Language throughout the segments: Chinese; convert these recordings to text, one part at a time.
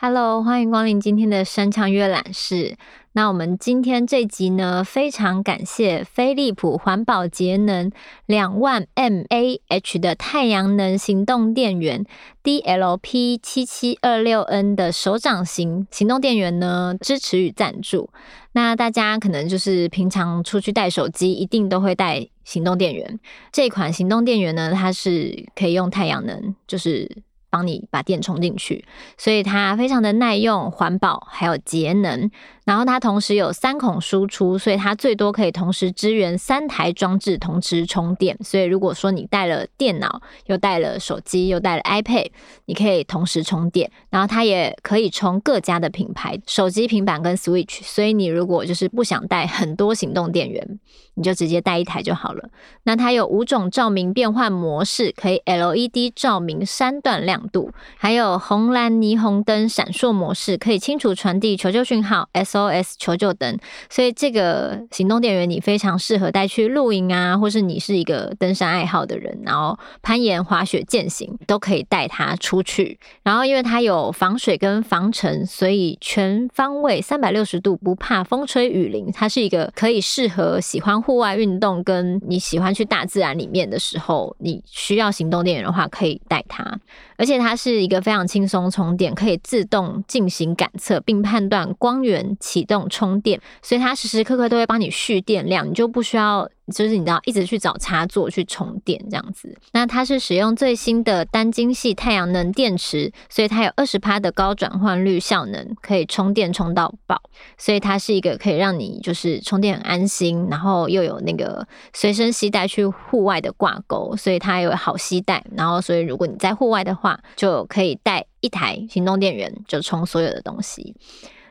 Hello，欢迎光临今天的深唱阅览室。那我们今天这集呢，非常感谢飞利浦环保节能两万 mAh 的太阳能行动电源 DLP 七七二六 N 的手掌型行动电源呢，支持与赞助。那大家可能就是平常出去带手机，一定都会带行动电源。这款行动电源呢，它是可以用太阳能，就是。帮你把电充进去，所以它非常的耐用、环保，还有节能。然后它同时有三孔输出，所以它最多可以同时支援三台装置同时充电。所以如果说你带了电脑，又带了手机，又带了 iPad，你可以同时充电。然后它也可以充各家的品牌手机、平板跟 Switch。所以你如果就是不想带很多行动电源，你就直接带一台就好了。那它有五种照明变换模式，可以 LED 照明三段亮度，还有红蓝霓虹灯闪烁模式，可以清楚传递求救讯号。S O.S. 求救灯，所以这个行动电源你非常适合带去露营啊，或是你是一个登山爱好的人，然后攀岩、滑雪、健行都可以带它出去。然后因为它有防水跟防尘，所以全方位三百六十度不怕风吹雨淋。它是一个可以适合喜欢户外运动，跟你喜欢去大自然里面的时候，你需要行动电源的话，可以带它。而且它是一个非常轻松充电，可以自动进行感测，并判断光源启动充电，所以它时时刻刻都会帮你蓄电量，你就不需要。就是你知道一直去找插座去充电这样子，那它是使用最新的单晶系太阳能电池，所以它有二十趴的高转换率效能，可以充电充到爆，所以它是一个可以让你就是充电很安心，然后又有那个随身携带去户外的挂钩，所以它有好携带，然后所以如果你在户外的话，就可以带一台行动电源就充所有的东西。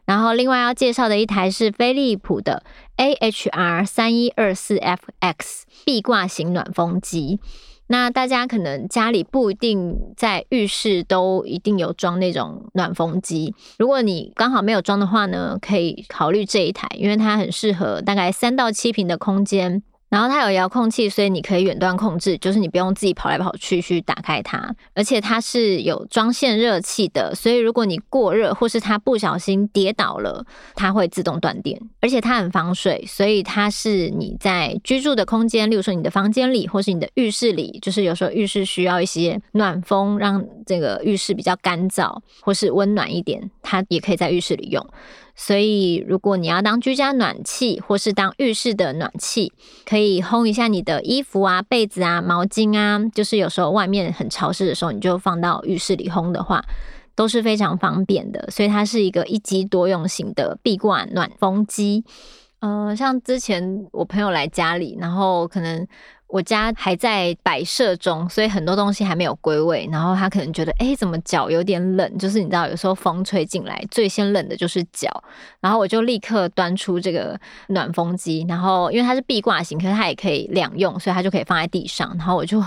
然后另外要介绍的一台是飞利浦的 AHR 三一二四 FX 壁挂型暖风机。那大家可能家里不一定在浴室都一定有装那种暖风机，如果你刚好没有装的话呢，可以考虑这一台，因为它很适合大概三到七平的空间。然后它有遥控器，所以你可以远端控制，就是你不用自己跑来跑去去打开它。而且它是有装线热器的，所以如果你过热或是它不小心跌倒了，它会自动断电。而且它很防水，所以它是你在居住的空间，例如说你的房间里或是你的浴室里，就是有时候浴室需要一些暖风，让这个浴室比较干燥或是温暖一点，它也可以在浴室里用。所以，如果你要当居家暖气，或是当浴室的暖气，可以烘一下你的衣服啊、被子啊、毛巾啊，就是有时候外面很潮湿的时候，你就放到浴室里烘的话，都是非常方便的。所以它是一个一机多用型的壁挂暖风机。呃，像之前我朋友来家里，然后可能。我家还在摆设中，所以很多东西还没有归位。然后他可能觉得，哎，怎么脚有点冷？就是你知道，有时候风吹进来，最先冷的就是脚。然后我就立刻端出这个暖风机，然后因为它是壁挂型，可是它也可以两用，所以它就可以放在地上。然后我就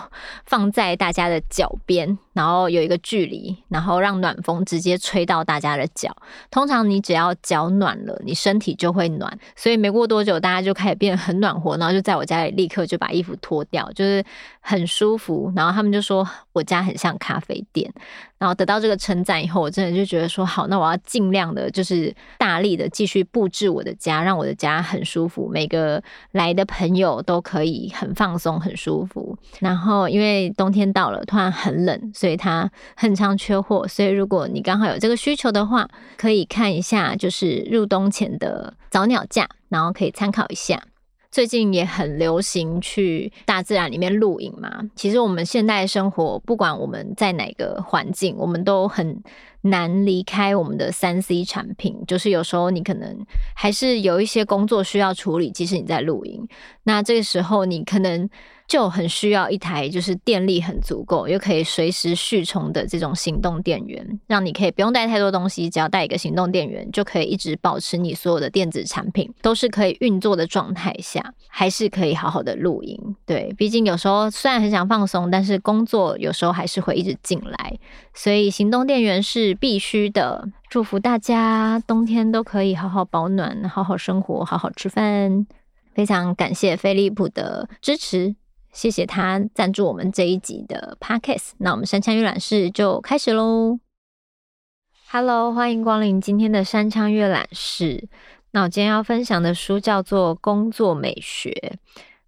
放在大家的脚边，然后有一个距离，然后让暖风直接吹到大家的脚。通常你只要脚暖了，你身体就会暖。所以没过多久，大家就开始变得很暖和，然后就在我家里立刻就把衣服脱。脱掉就是很舒服，然后他们就说我家很像咖啡店，然后得到这个称赞以后，我真的就觉得说好，那我要尽量的，就是大力的继续布置我的家，让我的家很舒服，每个来的朋友都可以很放松、很舒服。然后因为冬天到了，突然很冷，所以它很常缺货，所以如果你刚好有这个需求的话，可以看一下就是入冬前的早鸟价，然后可以参考一下。最近也很流行去大自然里面露营嘛。其实我们现代生活，不管我们在哪个环境，我们都很难离开我们的三 C 产品。就是有时候你可能还是有一些工作需要处理，即使你在露营，那这个时候你可能。就很需要一台就是电力很足够又可以随时续充的这种行动电源，让你可以不用带太多东西，只要带一个行动电源就可以一直保持你所有的电子产品都是可以运作的状态下，还是可以好好的露营。对，毕竟有时候虽然很想放松，但是工作有时候还是会一直进来，所以行动电源是是必须的。祝福大家冬天都可以好好保暖，好好生活，好好吃饭。非常感谢飞利浦的支持，谢谢他赞助我们这一集的 Podcast。那我们山枪阅览室就开始喽。Hello，欢迎光临今天的山枪阅览室。那我今天要分享的书叫做《工作美学》，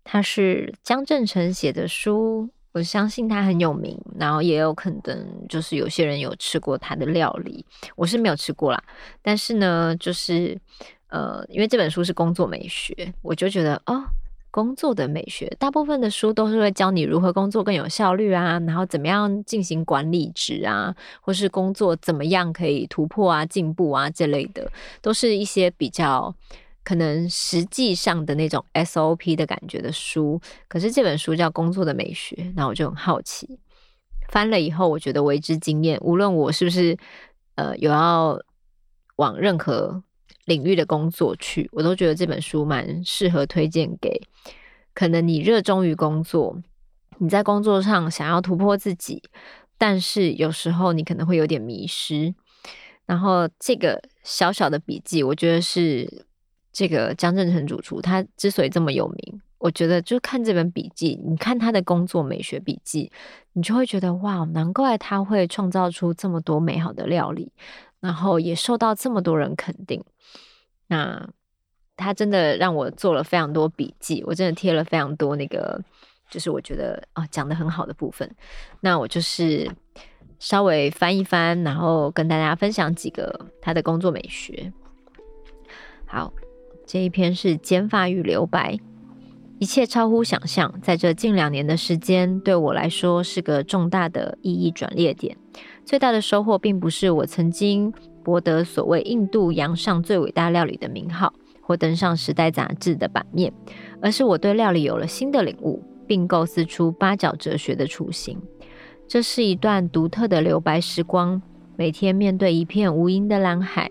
它是江正成写的书。我相信他很有名，然后也有可能就是有些人有吃过他的料理，我是没有吃过啦。但是呢，就是呃，因为这本书是工作美学，我就觉得哦，工作的美学，大部分的书都是会教你如何工作更有效率啊，然后怎么样进行管理职啊，或是工作怎么样可以突破啊、进步啊这类的，都是一些比较。可能实际上的那种 SOP 的感觉的书，可是这本书叫《工作的美学》，那我就很好奇，翻了以后，我觉得为之惊艳。无论我是不是呃有要往任何领域的工作去，我都觉得这本书蛮适合推荐给可能你热衷于工作，你在工作上想要突破自己，但是有时候你可能会有点迷失。然后这个小小的笔记，我觉得是。这个江振成主厨，他之所以这么有名，我觉得就看这本笔记，你看他的工作美学笔记，你就会觉得哇，难怪他会创造出这么多美好的料理，然后也受到这么多人肯定。那他真的让我做了非常多笔记，我真的贴了非常多那个，就是我觉得啊讲得很好的部分。那我就是稍微翻一翻，然后跟大家分享几个他的工作美学。好。这一篇是剪发与留白，一切超乎想象。在这近两年的时间，对我来说是个重大的意义转捩点。最大的收获，并不是我曾经博得所谓印度洋上最伟大料理的名号，或登上《时代》杂志的版面，而是我对料理有了新的领悟，并构思出八角哲学的雏形。这是一段独特的留白时光，每天面对一片无垠的蓝海，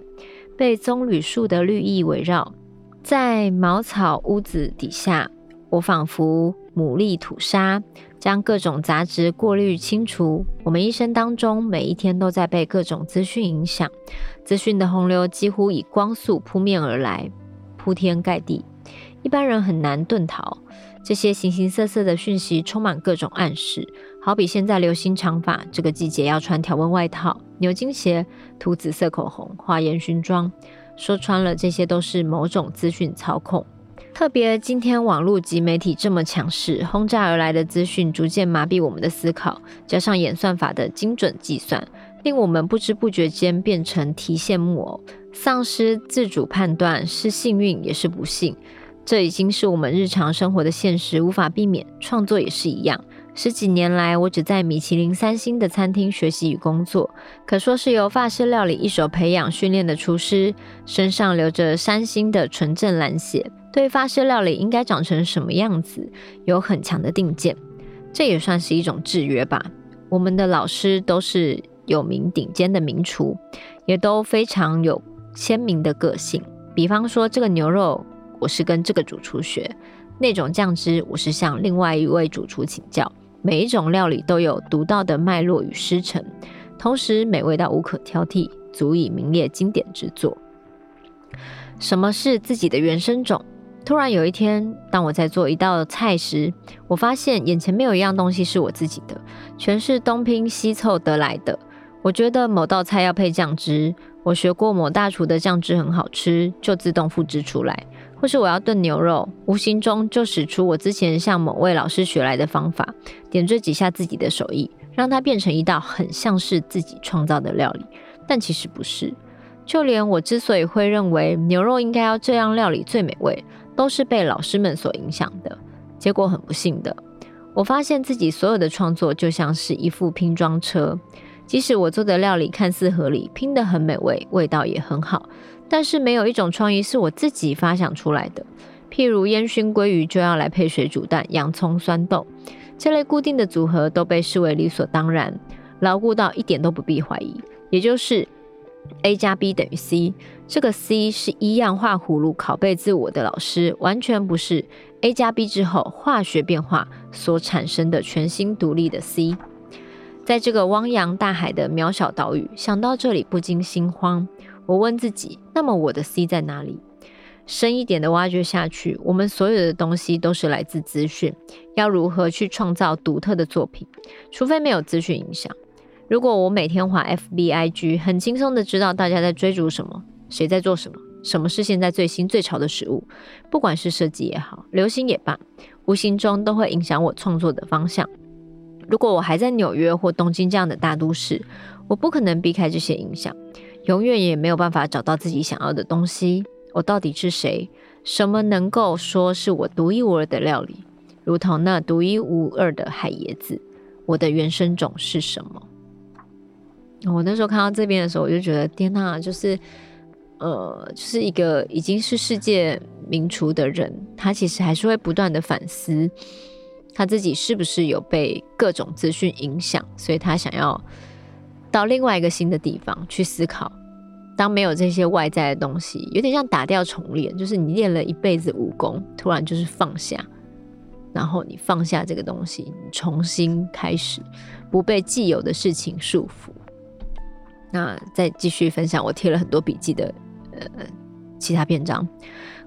被棕榈树的绿意围绕。在茅草屋子底下，我仿佛牡蛎吐沙，将各种杂质过滤清除。我们一生当中，每一天都在被各种资讯影响，资讯的洪流几乎以光速扑面而来，铺天盖地，一般人很难遁逃。这些形形色色的讯息充满各种暗示，好比现在流行长发，这个季节要穿条纹外套、牛津鞋、涂紫色口红、画烟熏妆。说穿了，这些都是某种资讯操控。特别今天网络及媒体这么强势，轰炸而来的资讯逐渐麻痹我们的思考，加上演算法的精准计算，令我们不知不觉间变成提线木偶，丧失自主判断，是幸运也是不幸。这已经是我们日常生活的现实，无法避免。创作也是一样。十几年来，我只在米其林三星的餐厅学习与工作，可说是由法式料理一手培养训练的厨师，身上流着三星的纯正蓝血，对法式料理应该长成什么样子有很强的定见，这也算是一种制约吧。我们的老师都是有名顶尖的名厨，也都非常有鲜明的个性。比方说，这个牛肉，我是跟这个主厨学；那种酱汁，我是向另外一位主厨请教。每一种料理都有独到的脉络与师承，同时美味到无可挑剔，足以名列经典之作。什么是自己的原生种？突然有一天，当我在做一道菜时，我发现眼前没有一样东西是我自己的，全是东拼西凑得来的。我觉得某道菜要配酱汁，我学过某大厨的酱汁很好吃，就自动复制出来。或是我要炖牛肉，无形中就使出我之前向某位老师学来的方法，点缀几下自己的手艺，让它变成一道很像是自己创造的料理。但其实不是，就连我之所以会认为牛肉应该要这样料理最美味，都是被老师们所影响的。结果很不幸的，我发现自己所有的创作就像是一副拼装车，即使我做的料理看似合理，拼得很美味，味道也很好。但是没有一种创意是我自己发想出来的，譬如烟熏鲑鱼就要来配水煮蛋、洋葱、酸豆，这类固定的组合都被视为理所当然，牢固到一点都不必怀疑。也就是 A 加 B 等于 C，这个 C 是一样画葫芦拷贝自我的老师，完全不是 A 加 B 之后化学变化所产生的全新独立的 C。在这个汪洋大海的渺小岛屿，想到这里不禁心慌。我问自己：那么我的 C 在哪里？深一点的挖掘下去，我们所有的东西都是来自资讯。要如何去创造独特的作品？除非没有资讯影响。如果我每天划 FBIG，很轻松的知道大家在追逐什么，谁在做什么，什么是现在最新最潮的食物，不管是设计也好，流行也罢，无形中都会影响我创作的方向。如果我还在纽约或东京这样的大都市，我不可能避开这些影响，永远也没有办法找到自己想要的东西。我到底是谁？什么能够说是我独一无二的料理？如同那独一无二的海椰子，我的原生种是什么？我那时候看到这边的时候，我就觉得天哪，就是呃，就是一个已经是世界名厨的人，他其实还是会不断的反思他自己是不是有被各种资讯影响，所以他想要到另外一个新的地方去思考。当没有这些外在的东西，有点像打掉重练，就是你练了一辈子武功，突然就是放下，然后你放下这个东西，你重新开始，不被既有的事情束缚。那再继续分享，我贴了很多笔记的呃其他篇章，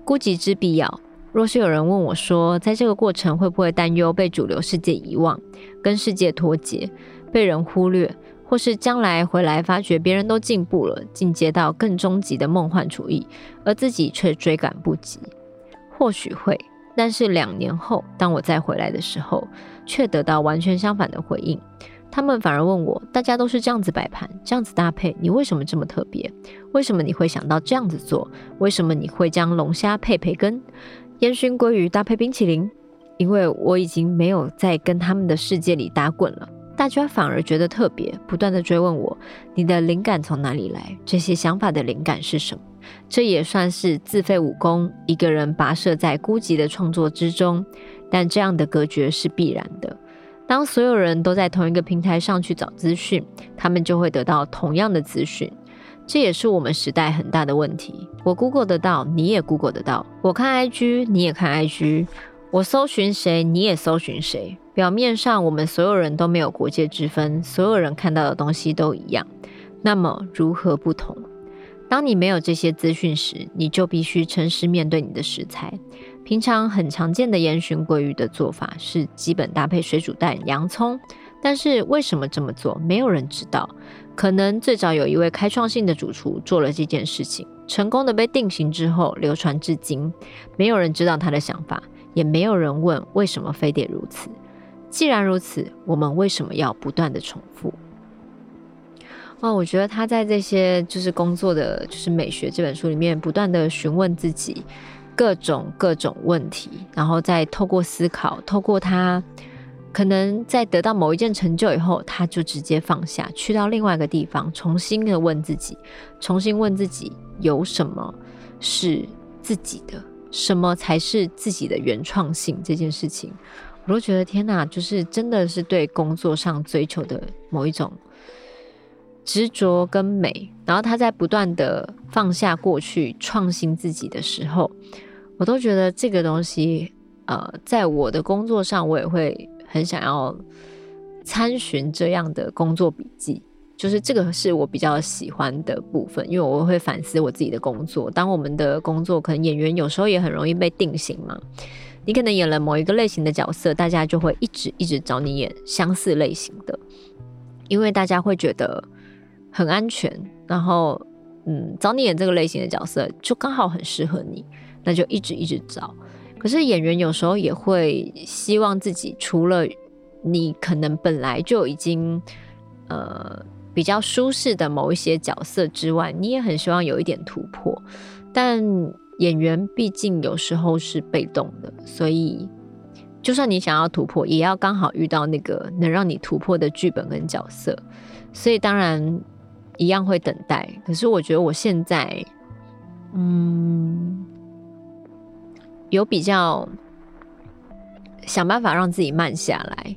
孤寂之必要。若是有人问我说，在这个过程会不会担忧被主流世界遗忘，跟世界脱节，被人忽略？或是将来回来发觉别人都进步了，进阶到更终极的梦幻主义，而自己却追赶不及。或许会，但是两年后，当我再回来的时候，却得到完全相反的回应。他们反而问我：大家都是这样子摆盘，这样子搭配，你为什么这么特别？为什么你会想到这样子做？为什么你会将龙虾配培根，烟熏鲑鱼搭配冰淇淋？因为我已经没有在跟他们的世界里打滚了。大家反而觉得特别，不断地追问我：“你的灵感从哪里来？这些想法的灵感是什么？”这也算是自废武功，一个人跋涉在孤寂的创作之中。但这样的隔绝是必然的。当所有人都在同一个平台上去找资讯，他们就会得到同样的资讯。这也是我们时代很大的问题。我 Google 得到，你也 Google 得到；我看 IG，你也看 IG；我搜寻谁，你也搜寻谁。表面上，我们所有人都没有国界之分，所有人看到的东西都一样。那么，如何不同？当你没有这些资讯时，你就必须诚实面对你的食材。平常很常见的烟熏鲑鱼的做法是基本搭配水煮蛋、洋葱，但是为什么这么做，没有人知道。可能最早有一位开创性的主厨做了这件事情，成功的被定型之后，流传至今，没有人知道他的想法，也没有人问为什么非得如此。既然如此，我们为什么要不断的重复？哦，我觉得他在这些就是工作的就是美学这本书里面，不断的询问自己各种各种问题，然后再透过思考，透过他可能在得到某一件成就以后，他就直接放下，去到另外一个地方，重新的问自己，重新问自己有什么是自己的，什么才是自己的原创性这件事情。我都觉得天哪，就是真的是对工作上追求的某一种执着跟美。然后他在不断的放下过去，创新自己的时候，我都觉得这个东西，呃，在我的工作上，我也会很想要参寻这样的工作笔记。就是这个是我比较喜欢的部分，因为我会反思我自己的工作。当我们的工作，可能演员有时候也很容易被定型嘛。你可能演了某一个类型的角色，大家就会一直一直找你演相似类型的，因为大家会觉得很安全，然后嗯，找你演这个类型的角色就刚好很适合你，那就一直一直找。可是演员有时候也会希望自己除了你可能本来就已经呃比较舒适的某一些角色之外，你也很希望有一点突破，但。演员毕竟有时候是被动的，所以就算你想要突破，也要刚好遇到那个能让你突破的剧本跟角色。所以当然一样会等待。可是我觉得我现在，嗯，有比较想办法让自己慢下来，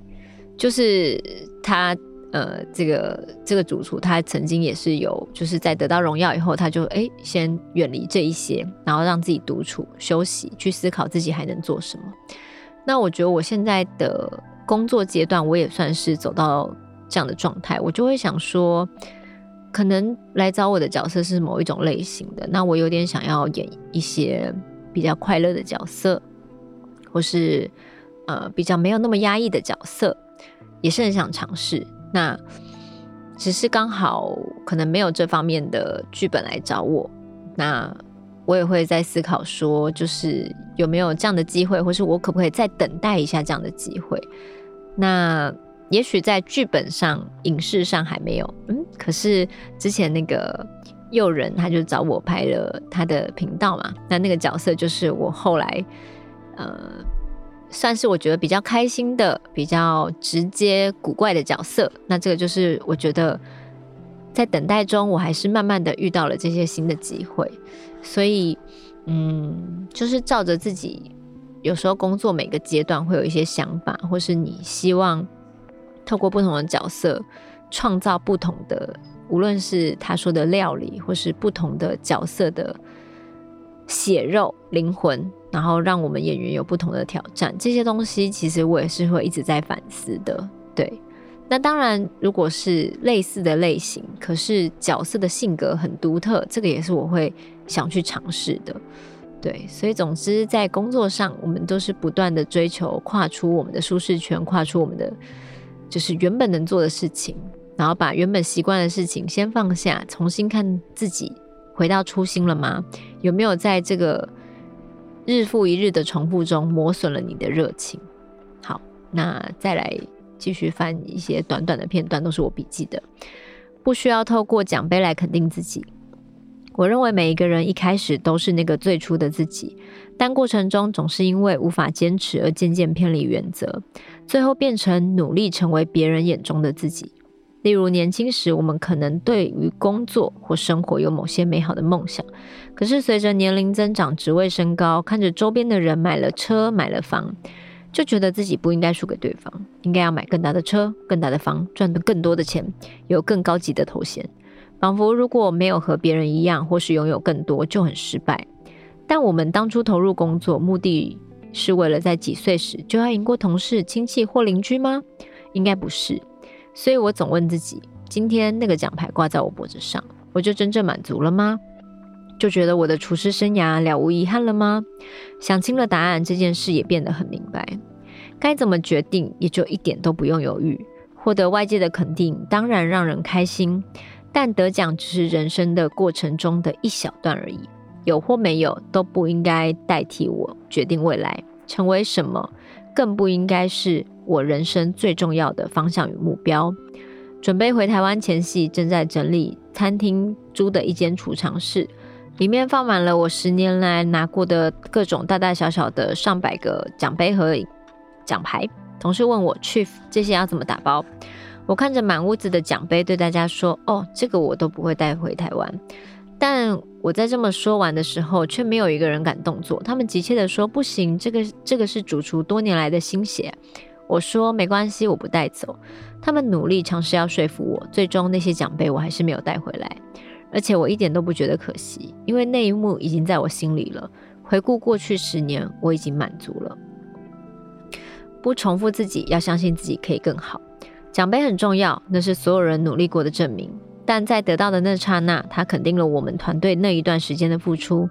就是他。呃，这个这个主厨他曾经也是有，就是在得到荣耀以后，他就哎先远离这一些，然后让自己独处休息，去思考自己还能做什么。那我觉得我现在的工作阶段，我也算是走到这样的状态，我就会想说，可能来找我的角色是某一种类型的，那我有点想要演一些比较快乐的角色，或是呃比较没有那么压抑的角色，也是很想尝试。那只是刚好可能没有这方面的剧本来找我，那我也会在思考说，就是有没有这样的机会，或是我可不可以再等待一下这样的机会？那也许在剧本上、影视上还没有，嗯，可是之前那个诱人他就找我拍了他的频道嘛，那那个角色就是我后来呃。算是我觉得比较开心的、比较直接、古怪的角色。那这个就是我觉得在等待中，我还是慢慢的遇到了这些新的机会。所以，嗯，就是照着自己有时候工作每个阶段会有一些想法，或是你希望透过不同的角色创造不同的，无论是他说的料理，或是不同的角色的血肉灵魂。然后让我们演员有不同的挑战，这些东西其实我也是会一直在反思的。对，那当然，如果是类似的类型，可是角色的性格很独特，这个也是我会想去尝试的。对，所以总之在工作上，我们都是不断的追求跨出我们的舒适圈，跨出我们的就是原本能做的事情，然后把原本习惯的事情先放下，重新看自己回到初心了吗？有没有在这个日复一日的重复中磨损了你的热情。好，那再来继续翻一些短短的片段，都是我笔记的。不需要透过奖杯来肯定自己。我认为每一个人一开始都是那个最初的自己，但过程中总是因为无法坚持而渐渐偏离原则，最后变成努力成为别人眼中的自己。例如，年轻时我们可能对于工作或生活有某些美好的梦想，可是随着年龄增长、职位升高，看着周边的人买了车、买了房，就觉得自己不应该输给对方，应该要买更大的车、更大的房，赚得更多的钱，有更高级的头衔，仿佛如果没有和别人一样，或是拥有更多，就很失败。但我们当初投入工作，目的是为了在几岁时就要赢过同事、亲戚或邻居吗？应该不是。所以我总问自己：今天那个奖牌挂在我脖子上，我就真正满足了吗？就觉得我的厨师生涯了无遗憾了吗？想清了答案，这件事也变得很明白。该怎么决定，也就一点都不用犹豫。获得外界的肯定，当然让人开心，但得奖只是人生的过程中的一小段而已。有或没有，都不应该代替我决定未来成为什么，更不应该是。我人生最重要的方向与目标。准备回台湾前夕，正在整理餐厅租的一间储藏室，里面放满了我十年来拿过的各种大大小小的上百个奖杯和奖牌。同事问我：“Chief，这些要怎么打包？”我看着满屋子的奖杯，对大家说：“哦，这个我都不会带回台湾。”但我在这么说完的时候，却没有一个人敢动作。他们急切地说：“不行，这个这个是主厨多年来的心血。”我说没关系，我不带走。他们努力尝试要说服我，最终那些奖杯我还是没有带回来。而且我一点都不觉得可惜，因为那一幕已经在我心里了。回顾过去十年，我已经满足了。不重复自己，要相信自己可以更好。奖杯很重要，那是所有人努力过的证明。但在得到的那刹那，它肯定了我们团队那一段时间的付出。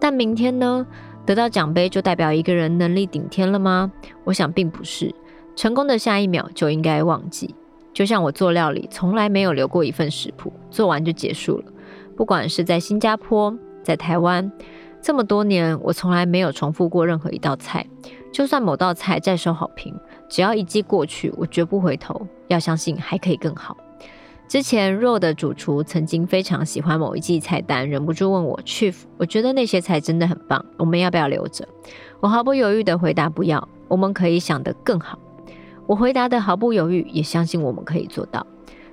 但明天呢？得到奖杯就代表一个人能力顶天了吗？我想并不是。成功的下一秒就应该忘记，就像我做料理，从来没有留过一份食谱，做完就结束了。不管是在新加坡，在台湾，这么多年，我从来没有重复过任何一道菜。就算某道菜再受好评，只要一季过去，我绝不回头，要相信还可以更好。之前若的主厨曾经非常喜欢某一季菜单，忍不住问我 Chef，我觉得那些菜真的很棒，我们要不要留着？”我毫不犹豫地回答：“不要，我们可以想得更好。”我回答的毫不犹豫，也相信我们可以做到。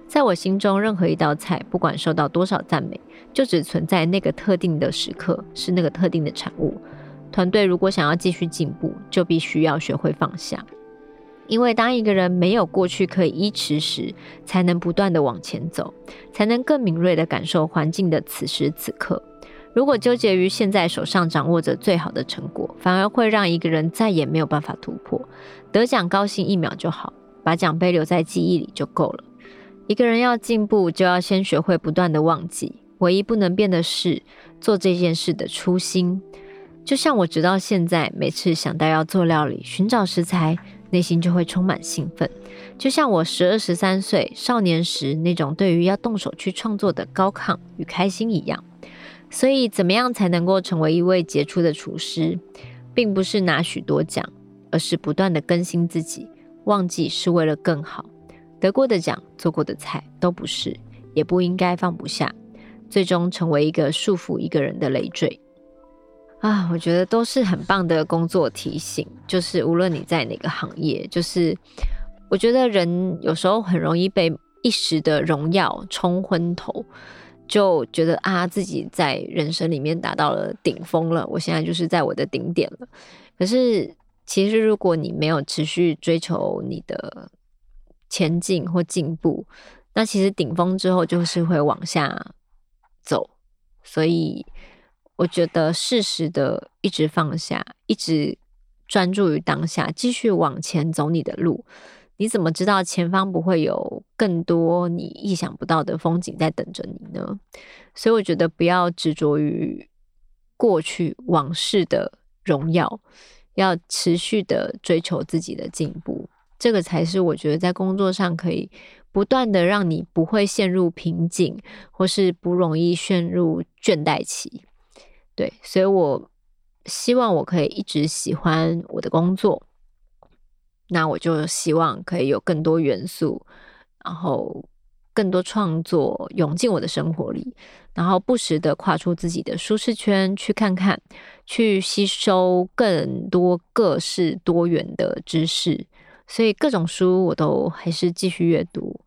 在我心中，任何一道菜，不管受到多少赞美，就只存在那个特定的时刻，是那个特定的产物。团队如果想要继续进步，就必须要学会放下。因为当一个人没有过去可以依持时，才能不断地往前走，才能更敏锐地感受环境的此时此刻。如果纠结于现在手上掌握着最好的成果，反而会让一个人再也没有办法突破。得奖高兴一秒就好，把奖杯留在记忆里就够了。一个人要进步，就要先学会不断的忘记。唯一不能变的是做这件事的初心。就像我直到现在，每次想到要做料理、寻找食材，内心就会充满兴奋。就像我十二十三岁少年时那种对于要动手去创作的高亢与开心一样。所以，怎么样才能够成为一位杰出的厨师，并不是拿许多奖，而是不断的更新自己。忘记是为了更好。得过的奖、做过的菜都不是，也不应该放不下，最终成为一个束缚一个人的累赘啊！我觉得都是很棒的工作提醒，就是无论你在哪个行业，就是我觉得人有时候很容易被一时的荣耀冲昏头，就觉得啊自己在人生里面达到了顶峰了，我现在就是在我的顶点了。可是其实如果你没有持续追求你的，前进或进步，那其实顶峰之后就是会往下走，所以我觉得适时的一直放下，一直专注于当下，继续往前走你的路。你怎么知道前方不会有更多你意想不到的风景在等着你呢？所以我觉得不要执着于过去往事的荣耀，要持续的追求自己的进步。这个才是我觉得在工作上可以不断的让你不会陷入瓶颈，或是不容易陷入倦怠期。对，所以我希望我可以一直喜欢我的工作，那我就希望可以有更多元素，然后更多创作涌进我的生活里，然后不时的跨出自己的舒适圈，去看看，去吸收更多各式多元的知识。所以各种书我都还是继续阅读，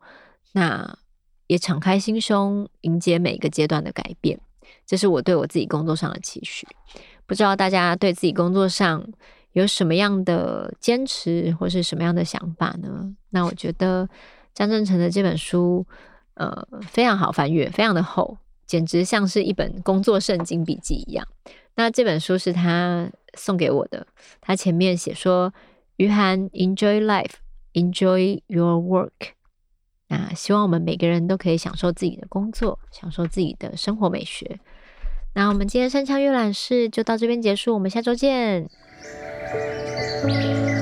那也敞开心胸迎接每一个阶段的改变，这是我对我自己工作上的期许。不知道大家对自己工作上有什么样的坚持或是什么样的想法呢？那我觉得张正成的这本书，呃，非常好翻阅，非常的厚，简直像是一本工作圣经笔记一样。那这本书是他送给我的，他前面写说。于涵，Enjoy life，Enjoy your work。那希望我们每个人都可以享受自己的工作，享受自己的生活美学。那我们今天山羌阅览室就到这边结束，我们下周见。Música